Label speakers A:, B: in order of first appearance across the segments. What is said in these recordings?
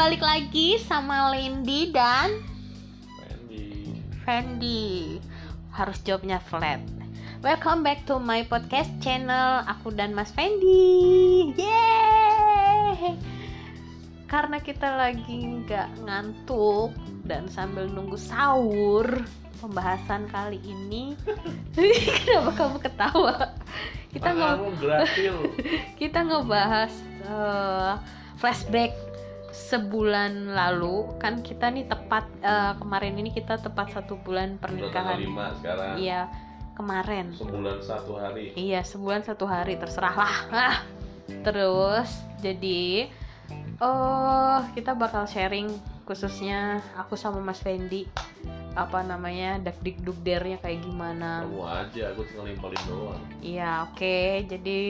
A: balik lagi sama Lindy dan
B: Fendi
A: Fendi. Harus jawabnya flat. Welcome back to my podcast channel. Aku dan Mas Fendi. Yeay! Karena kita lagi nggak ngantuk dan sambil nunggu sahur, pembahasan kali ini. Kenapa kamu ketawa? Kita
B: gratil
A: kita ngebahas eh, flashback sebulan lalu kan kita nih tepat eh, kemarin ini kita tepat satu bulan pernikahan.
B: 5 sekarang.
A: Iya kemarin.
B: Sebulan satu hari.
A: Iya sebulan satu hari terserah lah. Ah. terus jadi oh kita bakal sharing khususnya aku sama Mas Fendi apa namanya dak dik dukdernya kayak gimana.
B: Kamu aja, aku tinggal nimpalin doang.
A: Iya oke. Jadi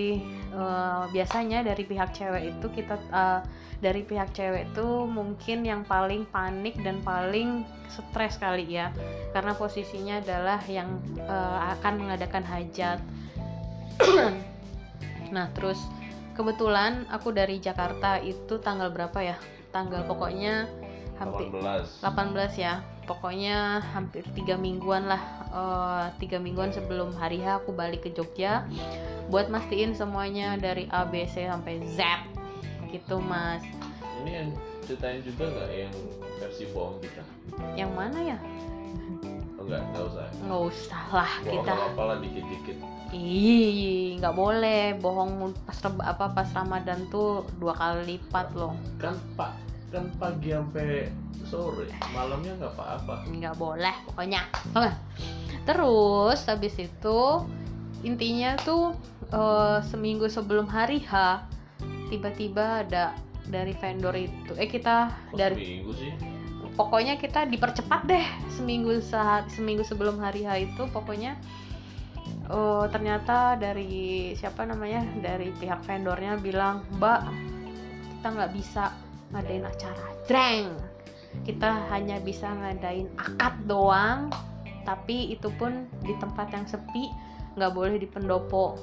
A: eh, biasanya dari pihak cewek itu kita eh, dari pihak cewek itu mungkin yang paling panik dan paling stres kali ya. Karena posisinya adalah yang eh, akan mengadakan hajat. nah terus kebetulan aku dari Jakarta itu tanggal berapa ya? Tanggal pokoknya hampir
B: 18
A: 18 ya pokoknya hampir tiga mingguan lah eh, tiga mingguan sebelum hari H aku balik ke Jogja buat mastiin semuanya dari A B C sampai Z. Gitu mas.
B: Ini yang ceritain juga nggak yang versi bohong kita?
A: yang mana ya?
B: Oh enggak, nggak usah.
A: Nggak usah lah
B: Bohong
A: kita.
B: nggak apa-apa lah dikit-dikit.
A: Ih nggak boleh. Bohong pas apa pas Ramadan tuh dua kali lipat loh.
B: Kan pak, kan pagi sampai sore Malamnya nggak apa-apa
A: nggak boleh pokoknya Oke. terus habis itu intinya tuh eh, seminggu sebelum hari H tiba-tiba ada dari vendor itu eh kita
B: Kok
A: dari
B: seminggu sih?
A: pokoknya kita dipercepat deh seminggu saat seminggu sebelum hari H itu pokoknya eh, ternyata dari siapa namanya dari pihak vendornya bilang mbak kita nggak bisa ngadain acara. Dreng! Kita hanya bisa ngadain akad doang tapi itu pun di tempat yang sepi nggak boleh di pendopo.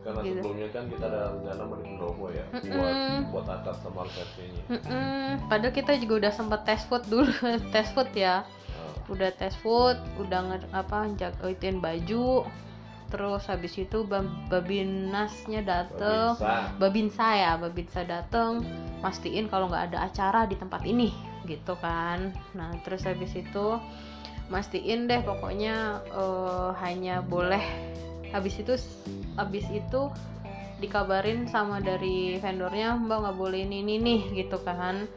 B: Karena
A: Gitu.
B: sebelumnya kan kita ada rencana mau di pendopo ya
A: Mm-mm.
B: Buat, buat akad sama resepsinya
A: Mm-mm. padahal kita juga udah sempet tes food dulu tes food ya.
B: Nah,
A: udah tes food udah nge- apa jagoin baju terus habis itu bab- babinasnya dateng.
B: Bisa
A: babinsa ya babinsa dateng. Mastiin kalau nggak ada acara di tempat ini gitu kan. Nah terus habis itu mastiin deh pokoknya eh, hanya boleh. Habis itu habis itu dikabarin sama dari vendornya mbak nggak boleh ini ini nih gitu kan.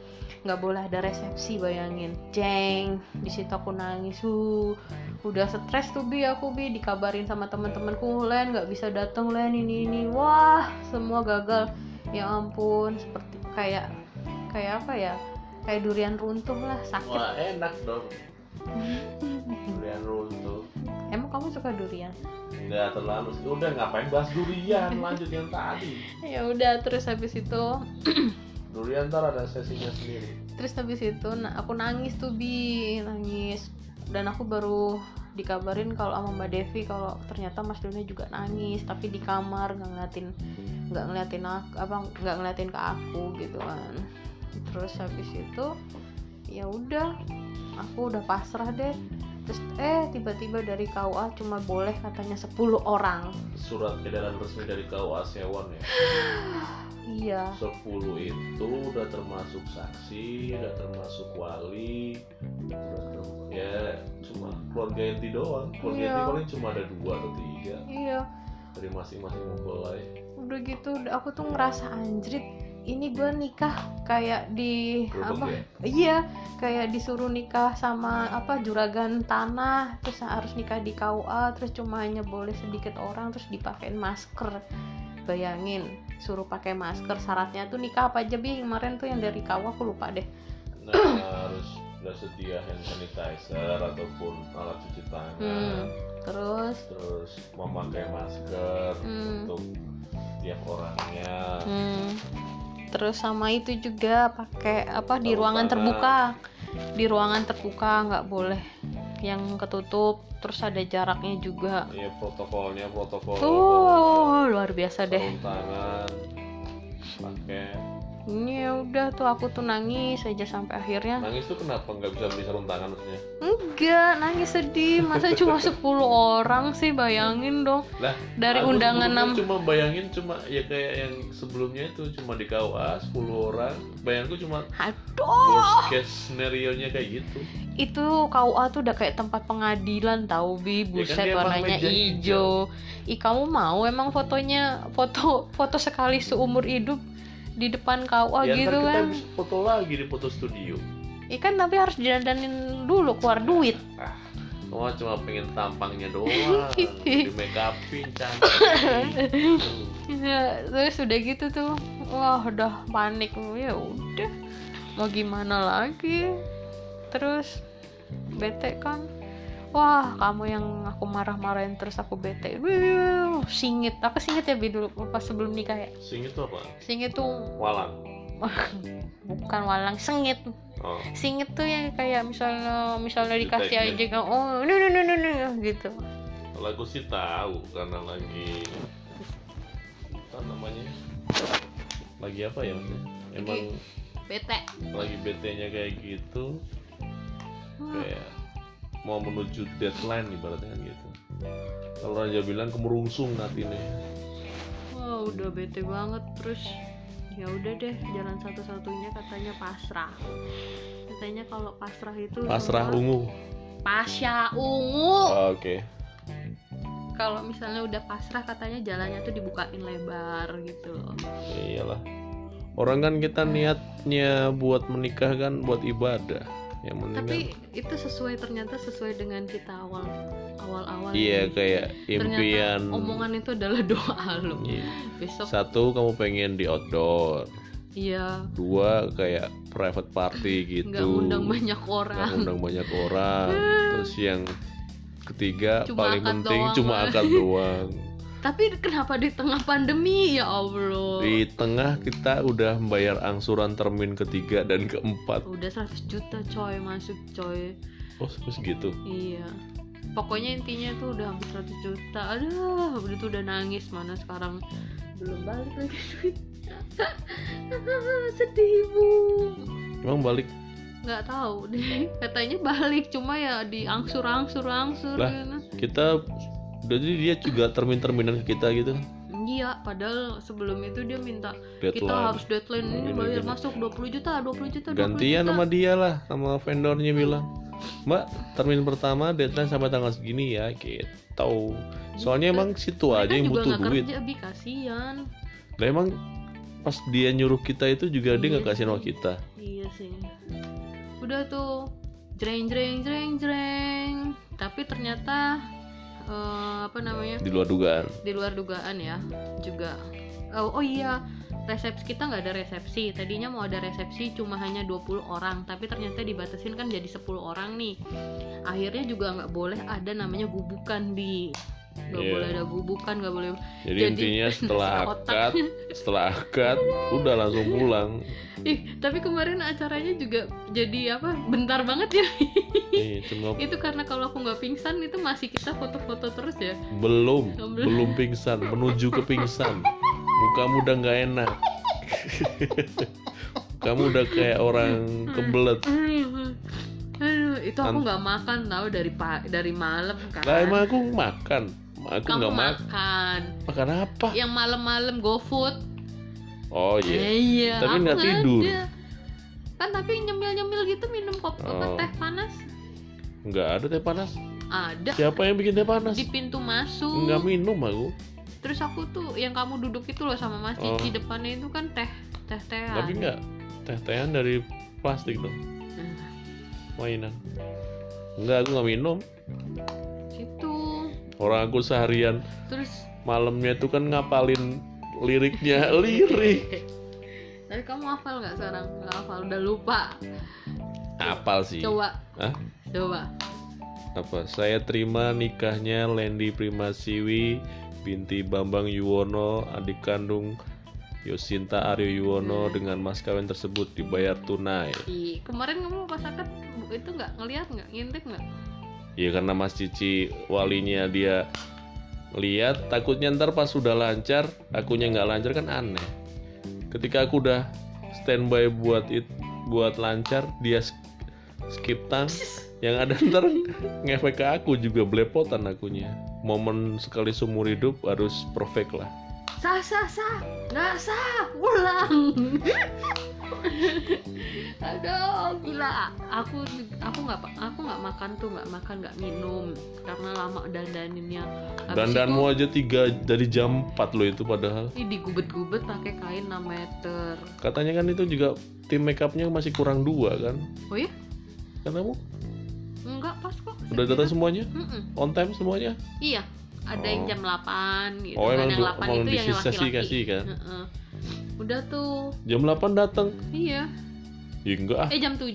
A: Nggak boleh ada resepsi bayangin. Jeng di situ aku nangis uh udah stres tuh bi aku bi. Dikabarin sama teman-temanku len nggak bisa dateng len ini ini. Wah semua gagal. Ya ampun seperti kayak kayak apa ya? Kayak durian runtuh lah sakit.
B: Wah enak dong. Durian runtuh
A: emang kamu suka durian?
B: Nggak terlalu sih. Udah ngapain bahas durian? Lanjut yang tadi.
A: Ya udah terus habis itu
B: Durian ntar ada sesinya sendiri.
A: Terus habis itu aku nangis tuh bi. Nangis. Dan aku baru dikabarin kalau sama mbak Devi kalau ternyata Mas Doni juga nangis tapi di kamar nggak ngeliatin nggak ngeliatin aku apa nggak ngeliatin ke aku gitu kan. Terus habis itu ya udah aku udah pasrah deh terus eh tiba-tiba dari KUA cuma boleh katanya 10 orang.
B: Surat edaran resmi dari KUA Sewon ya?
A: Iya.
B: 10 itu udah termasuk saksi Udah termasuk wali. Udah ter- Ya cuma keluarga inti doang. Keluarga
A: Iya.
B: inti paling cuma ada dua atau tiga.
A: Iya.
B: Dari masing-masing mempelai.
A: Udah gitu aku tuh ngerasa anjrit ini gue nikah kayak di apa
B: ya?
A: iya kayak disuruh nikah sama apa juragan tanah terus harus nikah di KUA terus cuma hanya boleh sedikit orang terus dipakein masker bayangin suruh pakai masker syaratnya tuh nikah apa aja bi kemarin tuh yang dari KUA aku lupa deh
B: Nah harus udah sedia hand sanitizer ataupun alat cuci tangan
A: hmm. terus
B: Terus memakai masker
A: Hmm.
B: untuk tiap orangnya
A: Hmm. Terus sama itu juga pakai apa di ruangan terbuka. Di ruangan terbuka nggak boleh yang ketutup. Terus ada jaraknya juga.
B: ya protokolnya protokol
A: Tuh luar biasa deh.
B: tangan
A: ya udah tuh aku tuh nangis aja sampai akhirnya.
B: Nangis tuh kenapa? Nggak bisa beli sarung tangan maksudnya?
A: Enggak nangis sedih. Masa cuma 10 orang sih? Bayangin dong.
B: Lah
A: dari undangan 6
B: cuma bayangin cuma ya kayak yang sebelumnya itu cuma di KUA 10 orang. Bayangku cuma
A: aduh!
B: worst case scenario nya kayak gitu.
A: Itu KUA tuh udah kayak tempat pengadilan tahu bi. Buset
B: dia emang
A: warnanya
B: meja
A: hijau. Ih kamu mau emang fotonya? Foto foto sekali seumur hidup di depan KUA
B: ya
A: gitu
B: kita
A: kan.
B: bisa foto lagi di foto studio.
A: Ikan tapi harus didandanin dulu keluar duit.
B: Ah Wah cuma pengen tampangnya doang. Di make upin cantik
A: ya, terus udah gitu tuh wah udah panik. Ya udah mau gimana lagi? Terus bete kan wah kamu yang aku marah-marahin terus aku bete. Wuh, singit. Aku singit ya Bi, dulu pas sebelum nikah ya?
B: Sing itu apa?
A: Singit tuh.
B: Walang.
A: Bukan walang sengit.
B: Oh.
A: Singit tuh yang kayak misalnya misalnya dikasih aja kan oh no no no no no gitu.
B: Kalau aku sih tahu karena lagi apa namanya? Lagi apa ya maksudnya? Emang
A: bete.
B: lagi bete nya kayak gitu
A: Hmm.
B: kayak mau menuju deadline ibaratnya kan gitu. Kalau Raja bilang kemerungsung hatinya
A: Wah udah bete banget terus ya udah deh jalan satu-satunya katanya pasrah. Katanya kalau pasrah itu
B: pasrah
A: semua-
B: ungu.
A: Pasya ungu.
B: Oh, oke.
A: Kalau misalnya udah pasrah katanya jalannya tuh dibukain lebar gitu loh.
B: Ya iyalah. Orang kan kita niatnya buat menikah kan buat ibadah yang
A: tapi itu sesuai ternyata sesuai dengan kita awal awal awal
B: iya kayak impian.
A: omongan itu adalah doa loh
B: Iya.
A: besok
B: satu kamu pengen di outdoor.
A: Iya.
B: Dua kayak private party gitu.
A: nggak undang banyak
B: Nggak
A: orang
B: undang banyak orang. Terus yang ketiga
A: Cuma
B: paling penting
A: doang.
B: cuma akad doang
A: tapi kenapa di tengah pandemi? Ya allah.
B: Di tengah kita udah membayar angsuran termin ketiga dan keempat.
A: Udah 100 juta coy masuk coy.
B: Oh segitu?
A: Iya. Pokoknya intinya tuh udah hampir 100 juta. Aduh udah tuh udah nangis mana sekarang? Belum balik lagi duitnya sedih bu.
B: Emang balik?
A: Nggak tahu deh. Katanya balik cuma ya di angsur angsur angsur
B: Lah.
A: gitu.
B: kita jadi dia juga termin terminan ke kita gitu
A: iya padahal sebelum itu dia minta kita
B: deadline
A: harus deadline ini bayar
B: gini.
A: masuk 20 juta 20 juta 20
B: gantian
A: juta.
B: sama dia lah sama vendornya bilang mbak termin pertama deadline sampai tanggal segini ya gitu. Soalnya emang situ
A: Mereka
B: aja yang butuh duit.
A: kerja bi kasihan.
B: Lah emang pas dia nyuruh kita itu juga dia
A: Iya.
B: nggak kasih
A: sih.
B: sama kita.
A: Iya sih. Udah tuh jreng jreng jreng jreng. Tapi ternyata eh, apa namanya?
B: Di luar dugaan.
A: Di luar dugaan ya juga. Oh, oh iya resepsi kita nggak ada resepsi. Tadinya mau ada resepsi cuma hanya 20 orang tapi ternyata dibatasin kan jadi 10 orang nih. Akhirnya juga nggak boleh ada namanya gubukan di nggak
B: Iya.
A: Ada gubukan nggak boleh
B: jadi,
A: Jadi,
B: intinya setelah akad setelah akad udah langsung pulang.
A: Ih tapi kemarin acaranya juga jadi apa bentar banget ya.
B: Cuma
A: itu karena kalau aku nggak pingsan itu masih kita foto-foto terus ya?
B: Belum
A: Belum.
B: belum pingsan menuju ke pingsan. Mukamu udah nggak enak. Kamu udah kayak orang kebelet.
A: Aduh, itu aku nggak makan tahu dari pa dari malam kan.
B: Lah emang aku makan aku
A: kamu
B: nggak makan.
A: Makan
B: apa?
A: Yang malam-malam GoFood
B: oh iya.
A: Eh, iya
B: Tapi nggak tidur.
A: ada. kan tapi nyemil-nyemil gitu minum kopi
B: Oh.
A: teh panas?
B: Nggak ada teh panas.
A: Ada.
B: Siapa yang bikin teh panas?
A: Di pintu masuk.
B: Nggak minum aku.
A: Terus aku tuh yang kamu duduk itu loh sama Mas
B: Oh.
A: Cici depannya itu kan teh teh tehan
B: tapi nggak teh tehan dari plastik dong
A: Nah,
B: mainan. Nggak aku nggak minum orang aku seharian.
A: Terus?
B: Malamnya tuh kan ngapalin liriknya. Lirik.
A: Tapi kamu hafal nggak sekarang? Nggak hafal udah lupa.
B: Apal sih.
A: Coba.
B: Hah?
A: coba.
B: Apa? Saya terima nikahnya Lendi Primasiwi binti Bambang Yuwono adik kandung Yosinta Aryo Yuwono
A: Hmm.
B: dengan mas kawin tersebut dibayar tunai.
A: Ih, kemarin kamu pas akad itu nggak ngelihat nggak? Ngintip nggak
B: ya karena mas Cici walinya dia lihat takutnya ntar pas sudah lancar akunya nggak lancar kan aneh. Ketika aku udah standby buat it buat lancar dia sk- skip tang. Yang ada ntar ngefek ke aku juga belepotan akunya. Momen sekali seumur hidup harus perfect lah.
A: Sah sah sah. Nggak sah. Ulang aduh gila. Aku aku nggak aku nggak makan tuh nggak makan nggak minum. Karena lama dandaninnya Habis
B: dandanmu
A: itu,
B: aja tiga dari jam 4 lo itu padahal.
A: Ini digubet-gubet pakai kain 6 meter.
B: Katanya kan itu juga tim makeupnya masih kurang dua kan?
A: Oh ya
B: kan kamu?
A: Enggak pas kok.
B: Udah datang semuanya?
A: Mm-mm.
B: on time semuanya?
A: Iya ada yang
B: Oh.
A: jam 8 gitu.
B: Oh,
A: kan
B: emang
A: yang
B: du-
A: 8
B: emang
A: itu yang laki-laki.
B: kasih kan?
A: Heeh. Udah tuh.
B: Jam 8 datang
A: iya.
B: Ya enggak ah.
A: Eh jam 7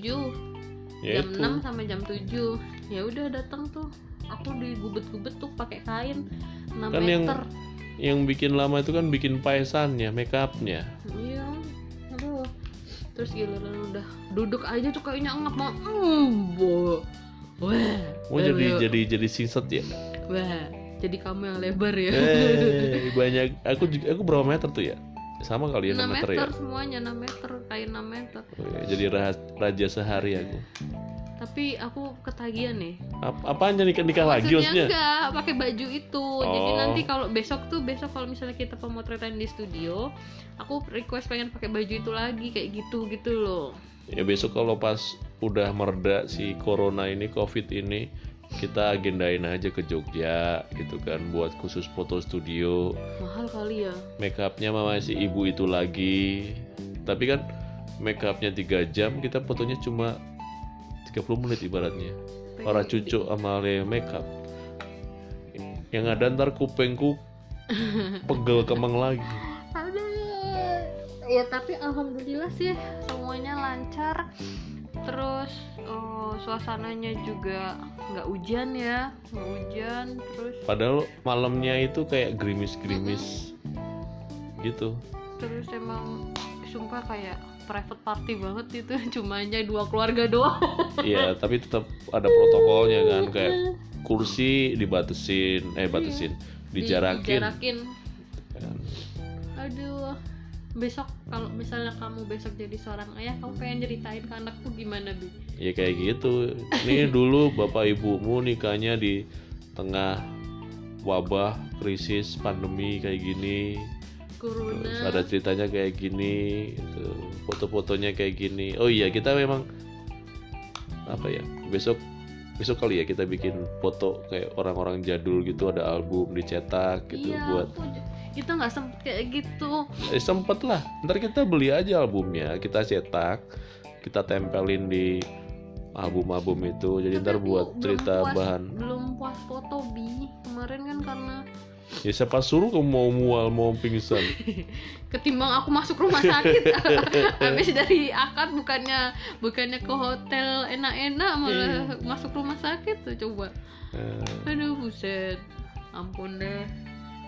B: ya
A: jam
B: itu.
A: 6 sampai jam 7 ya udah datang tuh. Aku digubet-gubet tuh pakai kain 6
B: Kan yang-
A: meter.
B: yang bikin lama itu kan bikin paesannya makeupnya.
A: Iya. Aduh. Terus giliran udah duduk aja tuh kayaknya ngap mau embo wah
B: mau jadi
A: aduh.
B: jadi jadi singset ya?
A: Wah jadi kamu yang lebar ya.
B: Eh banyak. Aku juga aku berapa meter tuh ya sama kali ya
A: 6
B: 6
A: meter,
B: meter, ya
A: semuanya 6 meter kain 6 meter.
B: Oh, ya, jadi raja sehari aku.
A: Tapi aku ketagihan nih.
B: Ap apaan jadi nikah, nikah lagi maksudnya?
A: enggak pakai baju itu. Jadi
B: Oh.
A: nanti kalau besok tuh besok kalau misalnya kita pemotretan di studio aku request pengen pakai baju itu lagi kayak gitu gitu loh.
B: Ya besok kalau pas udah mereda si corona ini covid ini kita agendain aja ke Jogja gitu kan buat khusus foto studio.
A: Mahal kali ya.
B: Makeupnya mama si ibu itu lagi. Tapi kan makeupnya tiga jam kita fotonya cuma 30 menit ibaratnya. Para cucu sama makeup. Yang ada ntar kupengku pegel kemang lagi.
A: Aduh. ya tapi alhamdulillah sih semuanya lancar terus oh, suasananya juga nggak hujan ya nggak hujan terus
B: padahal malamnya itu kayak gerimis-gerimis gitu
A: terus emang sumpah kayak private party banget itu cuma aja dua keluarga doang
B: Iya, tapi tetap ada protokolnya kan kayak kursi dibatesin, eh batesin,
A: Di-
B: dijarakin.
A: dijarakin.
B: Kan.
A: aduh besok kalau misalnya kamu besok jadi seorang ayah kamu pengen ceritain ke anakku gimana bi
B: Ya kayak gitu. Ini dulu bapak ibumu nikahnya di tengah wabah, krisis, pandemi kayak gini.
A: corona
B: Terus ada ceritanya kayak gini, gitu. foto-fotonya kayak gini. Oh iya, kita memang apa ya? Besok besok kali ya kita bikin foto kayak orang-orang jadul gitu ada album dicetak gitu
A: iya
B: buat
A: aku kita nggak sempet kayak gitu.
B: Eh, sempet lah. Ntar kita beli aja albumnya. Kita cetak kita tempelin di album-album itu. Jadi
A: Tapi
B: ntar buat cerita
A: puas-
B: bahan.
A: belum puas foto bi kemarin kan karena
B: ya siapa suruh kamu mau mual mau pingsan?
A: Ketimbang aku masuk rumah sakit. Habis dari akad bukannya bukannya ke hotel enak-enak malah
B: Iya.
A: masuk rumah sakit tuh coba.
B: Eh,
A: aduh buset. Ampun deh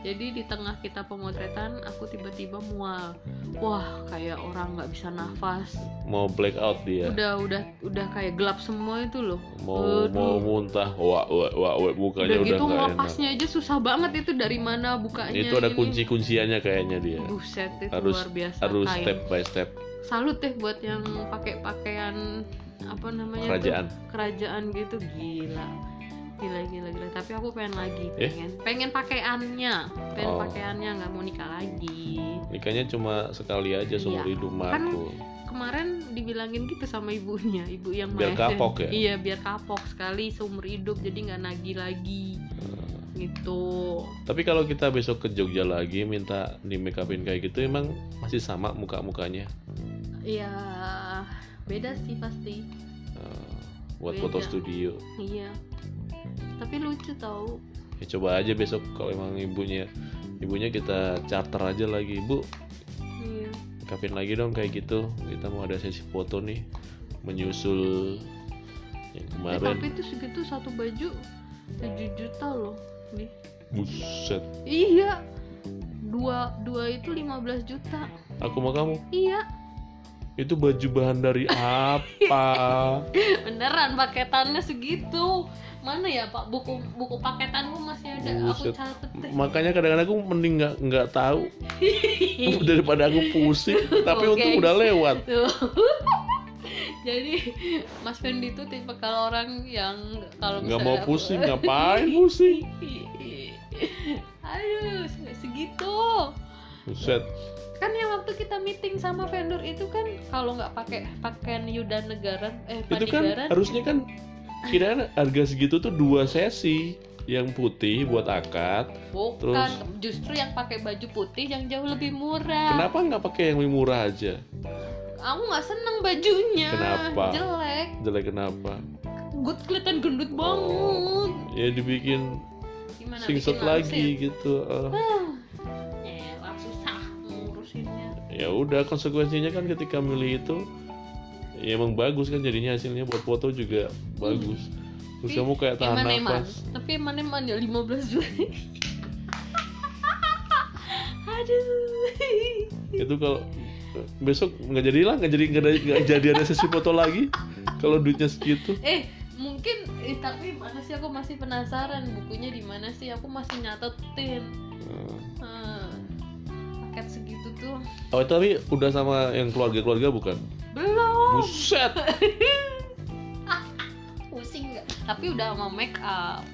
A: jadi di tengah kita pemotretan aku tiba-tiba mual. Wah kayak orang nggak bisa nafas.
B: Mau black out dia.
A: Udah udah udah kayak gelap semua itu loh.
B: Mau
A: Aduh.
B: mau muntah wah wah wah, wah,
A: udah
B: mukanya udah
A: gitu
B: enak.
A: ngelepasnya aja susah banget itu dari mana bukanya
B: itu ada
A: ini.
B: kunci kunciannya kayaknya dia.
A: Buset itu
B: harus
A: luar biasa
B: harus
A: kain.
B: step by step.
A: Salut deh buat yang pakai pakaian apa namanya tuh,
B: kerajaan
A: kerajaan gitu gila gila gila gila tapi aku pengen lagi
B: Eh?
A: pengen pengen pakaiannya pengen
B: Oh.
A: pakaiannya nggak mau nikah lagi
B: nikahnya cuma sekali aja seumur
A: Iya.
B: hidup
A: Kan
B: aku
A: kemarin dibilangin gitu sama ibunya ibu yang
B: Biar
A: Malaysia.
B: kapok ya?
A: iya biar kapok sekali seumur hidup jadi nggak nagih lagi gitu
B: Tapi kalau kita besok ke Jogja lagi minta di make upin kayak gitu emang masih sama muka mukanya
A: ya beda sih pasti
B: buat
A: Beda.
B: foto studio.
A: iya tapi lucu tau.
B: Ya coba aja besok kalau emang ibunya ibunya kita charter aja lagi. Ibu
A: iya.
B: make upin lagi dong kayak gitu. Kita mau ada sesi foto nih menyusul yang
A: Eh,
B: kemarin.
A: tapi itu segitu satu baju 7 juta loh nih.
B: Buset.
A: Iya. Dua dua itu 15 juta.
B: Aku mau kamu?
A: Iya.
B: Itu baju bahan dari apa?
A: Beneran paketannya segitu mana ya pak? Buku buku paketanmu masih ada. Aku
B: Buset.
A: catet deh.
B: Makanya kadang-kadang aku mending nggak nggak tahu. Daripada aku pusing tapi
A: Oke.
B: untung udah lewat.
A: Tuh. jadi Mas Fendi itu tipe kalau orang yang kalau
B: nggak mau
A: aku-
B: pusing ngapain pusing?
A: Aduh segitu.
B: Buset.
A: Kan yang waktu kita meeting sama vendor itu kan kalau nggak pakai pakaian Yuda Negara eh
B: itu kan harusnya kan kira harga segitu tuh dua sesi. Yang putih buat akad
A: bukan
B: terus-
A: justru yang pakai baju putih yang jauh lebih murah.
B: Kenapa nggak pakai yang lebih murah aja?
A: Aku nggak seneng bajunya.
B: Kenapa?
A: jelek.
B: Jelek kenapa?
A: Good kelihatan gendut banget.
B: ya dibikin
A: gimana
B: singset
A: bikin
B: lagi gitu
A: ngurusinnya.
B: ya udah konsekuensinya kan ketika milih itu ya emang bagus kan jadinya hasilnya buat foto juga bagus terus
A: Tapi
B: kamu kayak tahan
A: Eman-eman.
B: nafas
A: Tapi eman-eman ya 15 Juli. Aduh.
B: itu kalau besok nggak jadi lah nggak jadi nggak jadi ada sesi foto lagi kalau duitnya segitu
A: Eh, mungkin eh, tapi mana sih aku masih penasaran bukunya di mana sih? Aku masih nyatetin.
B: Nah.
A: Hmm, paket segitu tuh
B: oh tapi udah sama yang keluarga keluarga bukan. Buset
A: Pusing nggak? Tapi udah mau make up.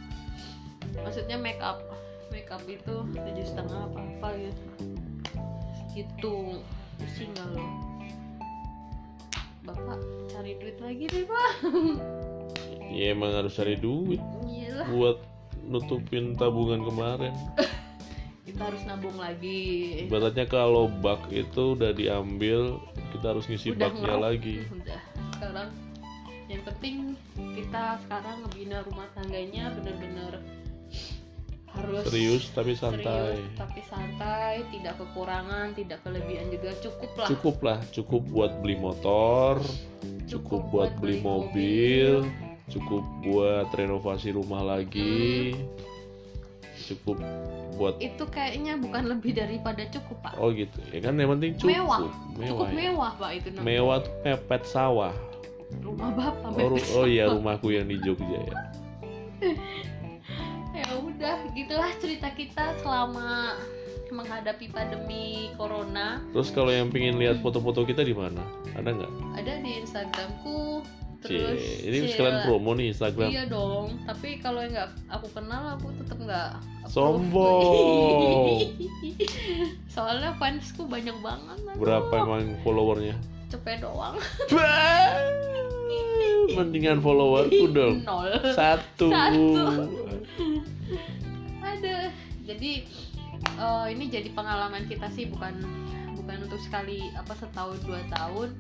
A: Maksudnya make up, make up itu tujuh setengah apa apa gitu. Segitu pusing nggak lo? Bapak cari duit lagi deh pak.
B: ya emang harus cari duit
A: Iyalah.
B: buat nutupin tabungan kemarin
A: Kita harus nabung lagi.
B: ibaratnya kalau bak itu udah diambil kita harus ngisi
A: Udah
B: baknya lagi.
A: Udah. Sekarang yang penting kita sekarang ngebina rumah tangganya bener-bener harus
B: serius tapi santai.
A: serius, tapi santai, tidak kekurangan, tidak kelebihan juga. Cukup lah.
B: cukup lah cukup buat beli motor cukup buat beli mobil. cukup buat renovasi rumah lagi cukup buat
A: Itu kayaknya bukan lebih daripada cukup pak.
B: oh gitu ya kan yang penting cukup
A: Mewah.
B: mewah,
A: cukup
B: ya.
A: mewah pak itu namanya.
B: mewah tuh mepet sawah
A: Rumah bapak.
B: oh, ru- oh iya rumahku yang di Jogja ya
A: ya udah gitulah cerita kita selama menghadapi pandemi corona
B: terus kalau yang pengen lihat foto-foto kita di mana ada nggak
A: ada di Instagramku
B: Cie,
A: terus
B: ini sekalian promo nih Instagram.
A: iya dong tapi kalau yang nggak aku kenal aku tetap nggak.
B: Sombong.
A: soalnya fansku banyak banget aduh.
B: berapa emang followernya?
A: Cepet doang.
B: Mendingan followerku dong.
A: Nol.
B: Satu,
A: Satu. ada jadi eh, ini jadi pengalaman kita sih bukan bukan untuk sekali apa setahun dua tahun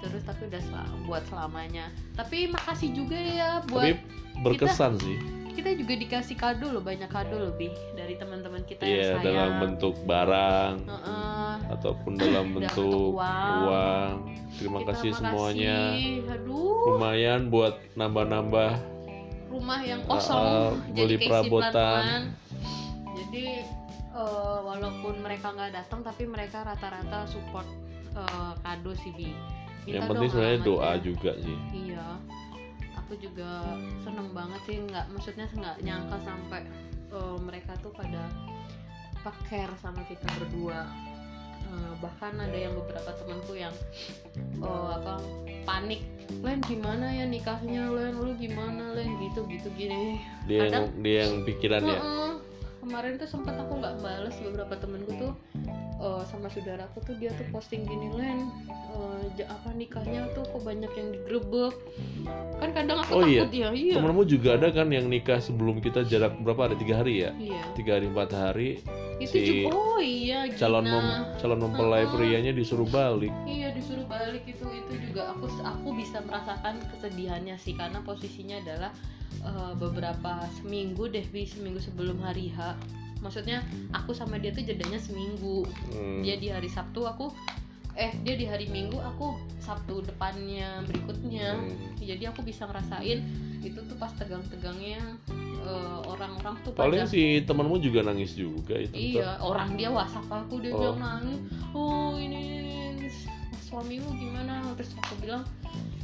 A: terus tapi udah sel- buat selamanya tapi makasih juga ya buat
B: tapi berkesan sih
A: kita juga dikasih kado loh banyak kado lebih dari teman-teman kita
B: Iya
A: yang sayang
B: dalam bentuk barang
A: Heeh.
B: ataupun dalam
A: Dalam
B: bentuk
A: bentuk uang.
B: uang. Terima
A: Kita
B: kasih
A: makasih.
B: semuanya.
A: aduh
B: Lumayan buat nambah-nambah.
A: rumah yang
B: Uh,
A: kosong jadi
B: beli perabotan.
A: jadi eh, walaupun mereka nggak datang tapi mereka rata-rata support eh, kado sih bi Minta
B: Yang penting sebenarnya doa
A: alamatnya.
B: juga sih.
A: iya aku juga seneng banget sih nggak maksudnya nggak nyangka sampai eh, mereka tuh pada paker sama kita berdua Eh, bahkan ada yang beberapa temanku yang eh, apa panik Len gimana ya nikahnya Len lu gimana Len gitu gitu gini
B: Dia yang
A: Kadang-
B: dia yang pikiran ya.
A: Heeh. kemarin tuh sempat aku nggak bales beberapa temenku tuh eh, sama saudaraku tuh dia tuh posting gini Len ja- apa nikahnya tuh kok banyak yang digerebek kan kadang aku
B: Oh iya.
A: takut ya iya
B: Temenmu juga ada kan yang nikah sebelum kita jarak berapa ada tiga hari ya?
A: iya
B: Tiga hari empat hari
A: itu
B: si
A: juga oh iya
B: calon
A: Gina.
B: mem, calon mempelai
A: Heeh.
B: prianya disuruh balik.
A: iya disuruh balik itu itu juga aku aku bisa merasakan kesedihannya sih karena posisinya adalah eh, beberapa seminggu deh bi seminggu sebelum hari H maksudnya aku sama dia tuh jedanya seminggu
B: Hmm.
A: dia di hari Sabtu aku eh dia di hari Minggu aku Sabtu depannya berikutnya
B: Hmm.
A: jadi aku bisa ngerasain itu tuh pas tegang-tegangnya eh, orang-orang tuh
B: Paling
A: pada
B: si temanmu juga nangis juga itu.
A: iya orang dia WhatsApp aku dia
B: Oh.
A: bilang nangis oh ini, ini, ini. suamimu gimana terus aku bilang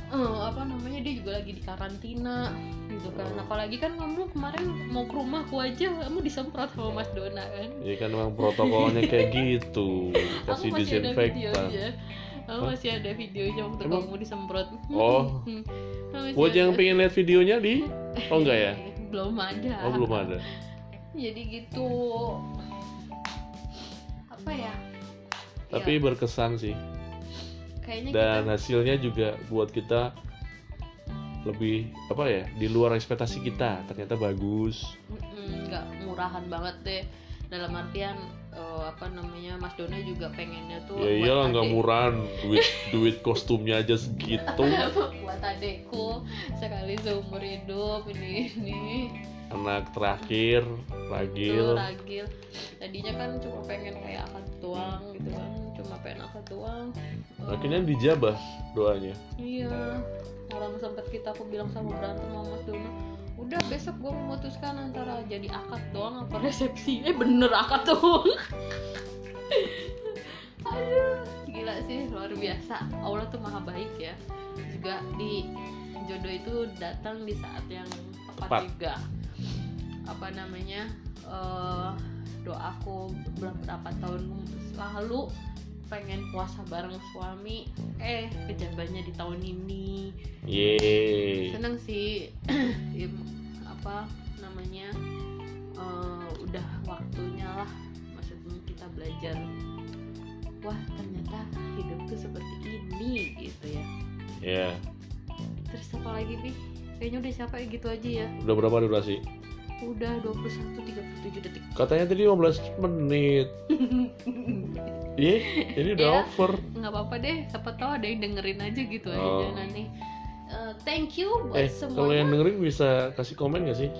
A: "Eh, apa namanya dia juga lagi di karantina gitu kan.
B: Oh.
A: apalagi kan kamu kemarin mau ke rumahku aja kamu disemprot sama Mas Dona kan?
B: Ya kan memang protokolnya kayak gitu. Kasih disinfektan.
A: aku
B: Hah?
A: masih ada videonya waktu
B: Emang?
A: kamu disemprot.
B: Oh.
A: Hmm,
B: buat yang
A: ada.
B: pengen lihat videonya di. Oh enggak ya?
A: Belum ada.
B: Oh belum ada.
A: Jadi gitu. Apa ya?
B: Tapi
A: Ya,
B: berkesan sih
A: kayaknya
B: dan
A: kita
B: hasilnya juga buat kita lebih apa ya di luar ekspektasi kita. Ternyata bagus.
A: Nggak murahan banget deh. Dalam artian eh, apa namanya Mas Dona juga pengennya tuh
B: ya iyalah nggak murahan. Duit duit kostumnya aja segitu.
A: Buat adekku sekali seumur hidup ini ini.
B: Anak terakhir ragil.
A: Ragil. Tadinya kan cuma pengen kayak akad doang gitu kan cuma pengen akad doang. Eh,
B: akhirnya dijabah doanya.
A: Iya. Orang sempat kita aku bilang sama berantem sama Mas Dono udah besok gue memutuskan antara jadi akad doang apa resepsi. Eh bener akad doang. Aduh gila sih luar biasa. Allah tuh maha baik ya. Juga di jodoh itu datang di saat yang tepat,
B: Tepat.
A: juga. Apa namanya eh doaku beberapa tahun lalu pengen puasa bareng suami eh kejadiannya di tahun ini.
B: Yeay.
A: Seneng sih. Ya, apa namanya eh, udah waktunya lah maksudnya kita belajar. Wah ternyata hidup tuh seperti ini gitu ya.
B: Ya
A: terus apa lagi bi? Kayaknya udah siapa gitu aja ya.
B: Udah berapa durasi
A: udah 21 37 detik
B: katanya tadi 15 menit Iya, ini udah
A: Ya.
B: over.
A: nggak apa-apa deh siapa tahu ada yang dengerin aja gitu
B: Oh.
A: aja nanti Eh, thank you buat
B: Eh, kalau yang
A: semuanya
B: dengerin bisa kasih komen gak sih?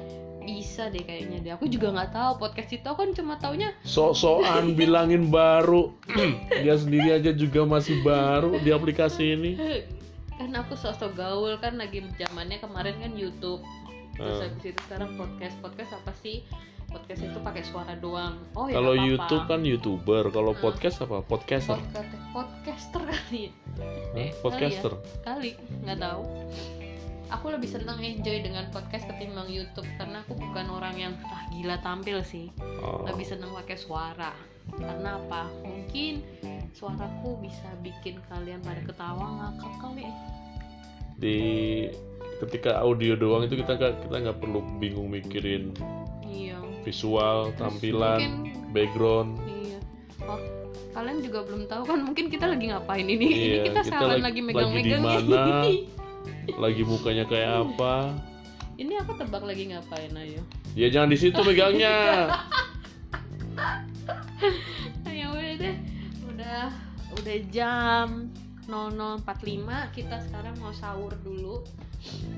A: bisa deh kayaknya deh aku juga nggak tahu podcast itu kan cuma taunya
B: Sok-sokan bilangin baru. Dia sendiri aja juga masih baru di aplikasi ini.
A: kan aku sosok gaul kan lagi zamannya kemarin kan YouTube terus
B: Eh.
A: habis itu sekarang podcast podcast apa sih podcast itu pakai suara doang oh ya
B: Kalau. YouTube kan YouTuber, kalau
A: Hmm.
B: podcast apa? Podcaster.
A: podcast podcaster kali ya
B: Hah?
A: eh,
B: Podcaster.
A: kali nggak tahu aku lebih senang enjoy dengan podcast ketimbang YouTube karena aku bukan orang yang ah gila tampil sih
B: Oh.
A: lebih senang pakai suara karena apa mungkin suaraku bisa bikin kalian pada ketawa ngakak kali
B: Di ketika audio doang itu kita nggak kita nggak perlu bingung mikirin
A: iya
B: visual,
A: Terus
B: tampilan,
A: mungkin
B: background.
A: iya oh kalian juga belum tahu kan mungkin kita lagi ngapain ini ini
B: Iya,
A: kita
B: kita
A: sekarang
B: lagi-
A: lagi megang-megang
B: lagi di mana? Lagi mukanya kayak apa?
A: ini aku tebak lagi ngapain ayo
B: Ya jangan di situ megangnya.
A: ya udah deh udah udah jam 00.45 kita sekarang mau sahur dulu.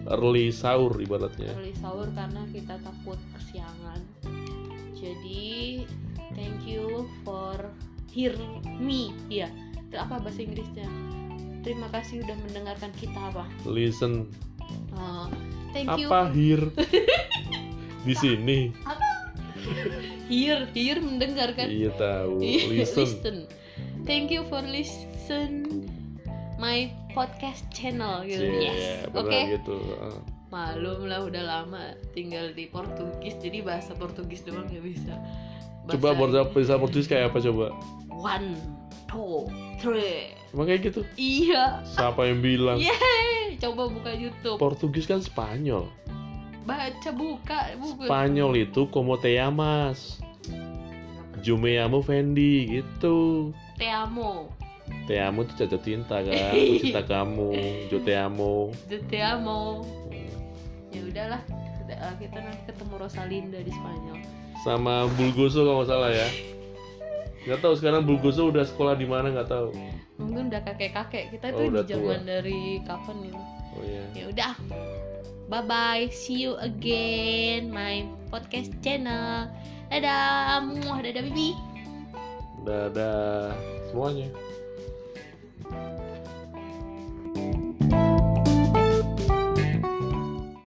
B: Early sahur ibaratnya.
A: early sahur karena kita takut kesiangan. Jadi thank you for hear me. Ya itu apa bahasa Inggrisnya? Terima kasih udah mendengarkan kita apa?
B: Listen.
A: Uh, thank you.
B: Apa here? di sini.
A: hear hear mendengarkan.
B: Iya tahu.
A: Iya,
B: Listen.
A: Thank you for listen my podcast channel gitu.
B: Yeah,
A: yes. Oke.
B: benar gitu.
A: Malum lah udah lama tinggal di Portugis jadi bahasa Portugis doang nggak bisa.
B: Coba bahasa bahasa Portugis kayak apa coba?
A: one, two, three.
B: Emang kayak gitu?
A: Iya.
B: Siapa yang bilang?
A: Yeay, coba buka YouTube.
B: Portugis kan Spanyol.
A: Baca buka buku.
B: Spanyol itu como te llamas? Llamo Fendi gitu.
A: Te amo.
B: Te amo itu jatuh cinta kan, Aku cinta kamu, yo te amo.
A: Yo Te amo. Ya udahlah. Kita- Kita nanti ketemu Rosalinda di Spanyol.
B: Sama Bulgoso kalau nggak salah ya. Nggak tahu sekarang Bulgoso udah sekolah di mana nggak tahu.
A: Mungkin udah kakek-kakek. Kita
B: Oh,
A: tuh zaman dari kapan gitu.
B: Oh iya.
A: ya udah bye bye see you again my podcast channel dadah muah dadah bibi
B: Dadah semuanya.